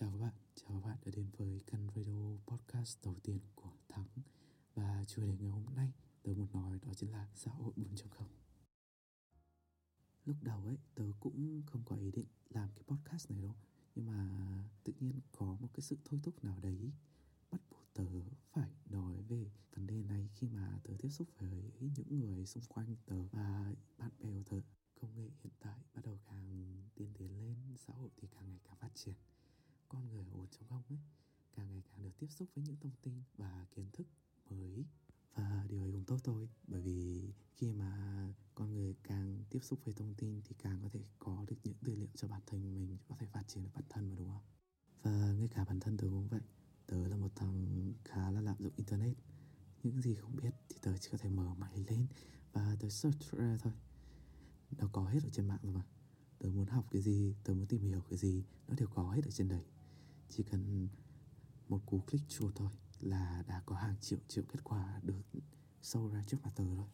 Chào các bạn, chào các bạn đã đến với kênh radio podcast đầu tiên của Thắng. Và chủ đề ngày hôm nay tớ muốn nói đó chính là xã hội 4.0 Lúc đầu ấy tớ cũng không có ý định làm cái podcast này đâu. Nhưng mà tự nhiên có một cái sự thôi thúc nào đấy bắt buộc tớ phải nói về vấn đề này khi mà tớ tiếp xúc với những người xung quanh tớ và bạn bè của tớ. Công nghệ hiện tại bắt đầu càng tiến tiến lên xã hội thì càng ngày càng phát triển con người ở 4.0 ấy, càng ngày càng được tiếp xúc với những thông tin và kiến thức mới. Và điều ấy cũng tốt thôi, bởi vì khi mà con người càng tiếp xúc với thông tin thì càng có thể có được những tư liệu cho bản thân mình, có thể phát triển được bản thân mà, đúng không? Và ngay cả bản thân tớ cũng vậy. Tớ là một thằng khá là lạm dụng internet. Những gì không biết thì tớ chỉ có thể mở máy lên và tớ search ra thôi. Nó có hết ở trên mạng rồi mà. Tớ muốn học cái gì, tớ muốn tìm hiểu cái gì, nó đều có hết ở trên đấy chỉ cần một cú click chuột thôi là đã có hàng triệu triệu kết quả được sâu ra trước mặt tờ rồi.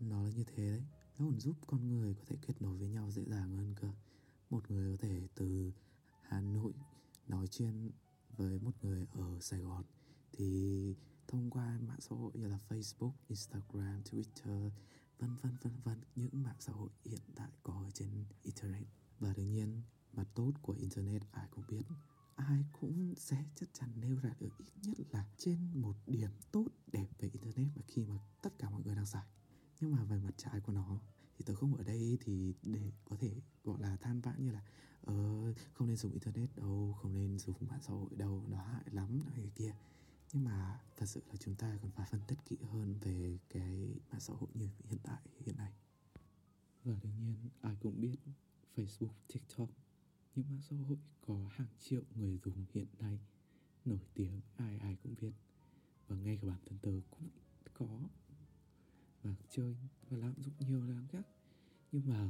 Nó là như thế đấy. Nó còn giúp con người có thể kết nối với nhau dễ dàng hơn cơ. Một người có thể từ hà nội nói chuyện với một người ở sài gòn thì thông qua mạng xã hội như là facebook, instagram, twitter, vân vân vân vân, những mạng xã hội hiện tại có ở trên internet. Và đương nhiên, mặt tốt của internet ai cũng biết ai cũng sẽ chắc chắn nêu ra được ít nhất là trên một điểm tốt đẹp về internet mà khi mà tất cả mọi người đang xài. Nhưng mà về mặt trái của nó thì tớ không ở đây thì để có thể gọi là than vãn như là ờ, không nên dùng internet đâu không nên dùng mạng xã hội đâu nó hại lắm này kia. Nhưng mà thật sự là chúng ta còn phải phân tích kỹ hơn về cái mạng xã hội như hiện tại hiện nay. Và đương nhiên ai cũng biết Facebook, TikTok những mạng xã hội có hàng triệu người dùng hiện nay nổi tiếng ai ai cũng biết. Và ngay cả bản thân tớ cũng có. Và chơi và lạm dụng nhiều lắm các nhưng mà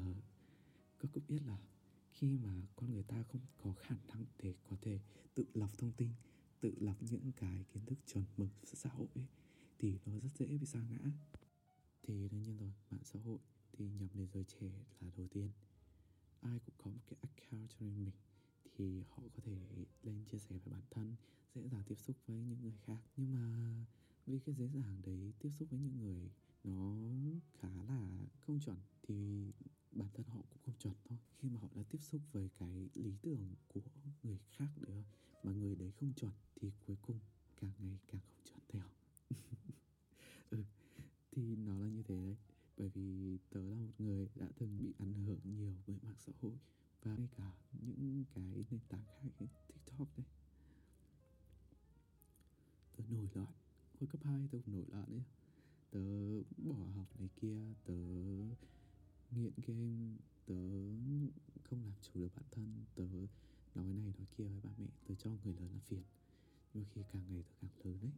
các cũng biết là khi mà con người ta không có khả năng để có thể tự lọc thông tin tự lọc những cái kiến thức chuẩn mực xã hội ấy, thì nó rất dễ bị sa ngã. Thì đương nhiên rồi mạng xã hội thì nhầm đến giới trẻ là đầu tiên ai cũng có một cái account cho riêng mình, thì họ có thể lên chia sẻ về bản thân, dễ dàng tiếp xúc với những người khác. Nhưng mà vì cái dễ dàng đấy tiếp xúc với những người nó khá là không chuẩn, thì bản thân họ cũng không chuẩn thôi. Khi mà họ đã tiếp xúc với cái lý tưởng của người khác nữa mà người đấy không chuẩn thì cuối cùng càng ngày càng không chuẩn theo ừ thì nó là như thế đấy bởi vì tớ là một người đã từng bị ảnh hưởng nhiều bởi mạng xã hội và ngay cả những cái nền tảng khác như tiktok đấy. Tớ nổi loạn. Hồi cấp 2 tớ cũng nổi loạn đấy. Tớ bỏ học này kia, tớ nghiện game, tớ không làm chủ được bản thân, tớ nói này nói kia với ba mẹ, tớ cho người lớn là phiền. Nhưng khi càng ngày tớ càng lớn đấy,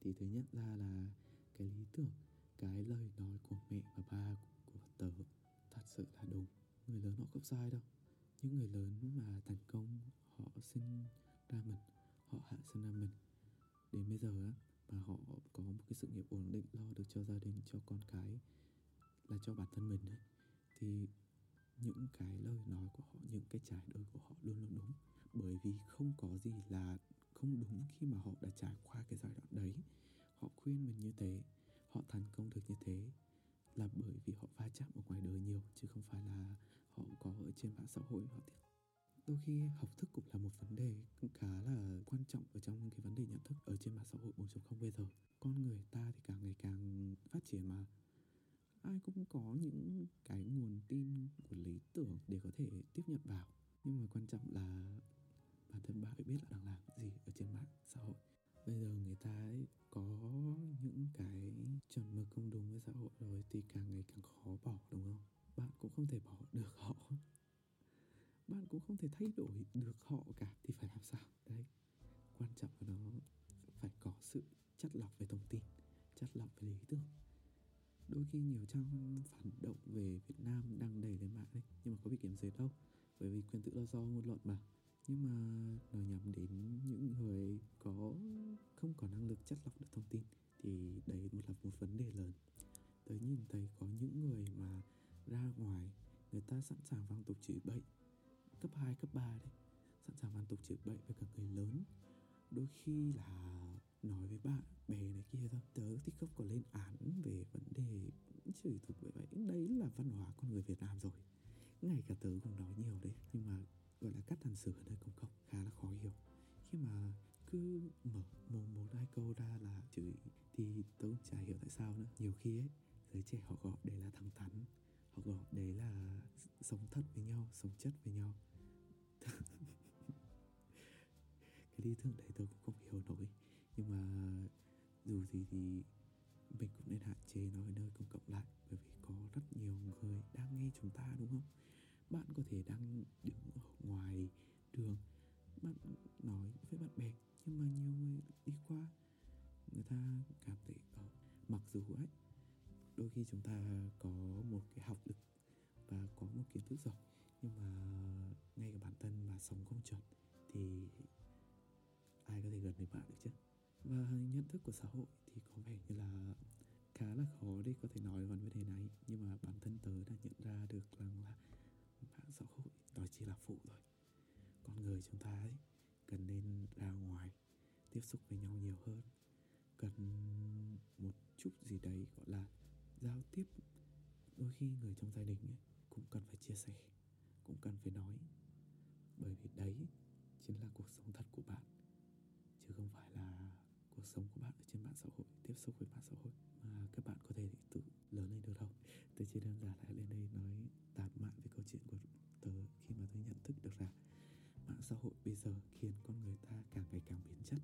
thì tớ nhận ra là cái lý tưởng cái lời nói của mẹ và ba của tớ thật sự là đúng. Người lớn họ không sai đâu. Những người lớn mà thành công, họ sinh ra mình, họ hạ sinh ra mình. Đến bây giờ á, mà họ có một cái sự nghiệp ổn định, lo được cho gia đình, cho con cái là cho bản thân mình đấy thì những cái lời nói của họ, những cái trải đời của họ luôn luôn đúng. Bởi vì không có gì là không đúng khi mà họ đã trải qua cái giai đoạn đấy. Họ khuyên mình như thế họ thành công được như thế là bởi vì họ va chạm ở ngoài đời nhiều, chứ không phải là họ có ở trên mạng xã hội họ tiếp đôi khi học thức cũng là một vấn đề cũng khá là quan trọng ở trong cái vấn đề nhận thức ở trên mạng xã hội 4.0 bây giờ. Con người ta thì càng ngày càng phát triển mà. Ai cũng có những cái nguồn tin của lý tưởng để có thể tiếp nhận vào. Nhưng mà quan trọng là bản thân bạn phải biết là đang làm gì ở trên mạng xã hội bây giờ người ta ấy có những cái chuẩn mực không đúng với xã hội rồi thì càng ngày càng khó bỏ, đúng không? Bạn cũng không thể bỏ được họ. Bạn cũng không thể thay đổi được họ cả, thì phải làm sao? Đấy, quan trọng của nó phải có sự chất lọc về thông tin chất lọc về lý tưởng. Đôi khi nhiều trang phản động về Việt Nam đang đầy lên mạng đấy nhưng mà có bị kiểm duyệt đâu, bởi vì quyền tự do do ngôn luận mà. Nhưng mà nó nhắm đến những người có không có năng lực chất lọc được thông tin thì đấy một là một vấn đề lớn. Tớ nhìn thấy có những người mà ra ngoài người ta sẵn sàng vang tục chửi bậy. Cấp 2, cấp 3 đấy sẵn sàng vang tục chửi bậy với cả người lớn. Đôi khi là nói với bạn bè này kia thôi. Tớ thì không có lên án về vấn đề chửi tục vậy vậy đấy là văn hóa con người việt nam rồi. Ngay cả tớ cũng nói nhiều đấy nhưng mà gọi là cắt hành xử ở nơi công cộng khá là khó hiểu. Khi mà cứ mở một một hai câu ra là chửi thì tớ cũng chả hiểu tại sao nữa. Nhiều khi ấy, giới trẻ họ gọi đấy là thẳng thắn, họ gọi đấy là sống thật với nhau, sống chất với nhau. Cái lý tưởng đấy tôi cũng không hiểu nổi. Nhưng mà dù gì thì mình cũng nên hạn chế nói nơi công cộng lại, bởi vì có rất nhiều người đang nghe chúng ta, đúng không? Bạn có thể đang đứng ở ngoài đường, bạn nói với bạn bè nhưng mà nhiều người đi qua, người ta cảm thấy ở mặc dù ấy, đôi khi chúng ta có một cái học lực và có một kiến thức rồi nhưng mà ngay cả bản thân mà sống không chuẩn thì ai có thể gần đến bạn được chứ? Và nhận thức của xã hội thì có vẻ như là khá là khó để có thể nói về vấn đề này, nhưng mà bản thân tớ đã nhận ra được rằng là mạng xã hội đó chỉ là phụ thôi. Con người chúng ta ấy cần nên ra ngoài, tiếp xúc với nhau nhiều hơn. Cần một chút gì đấy, gọi là, giao tiếp. Đôi khi người trong gia đình ấy cũng cần phải chia sẻ, cũng cần phải nói. Bởi vì đấy chính là cuộc sống thật của bạn, chứ không phải là cuộc sống của bạn ở trên mạng xã hội, tiếp xúc với mạng xã hội. Mà các bạn có thể tự lớn lên được đâu tôi chỉ đơn giản là lên đây nói tạm khiến con người ta càng ngày càng biến chất.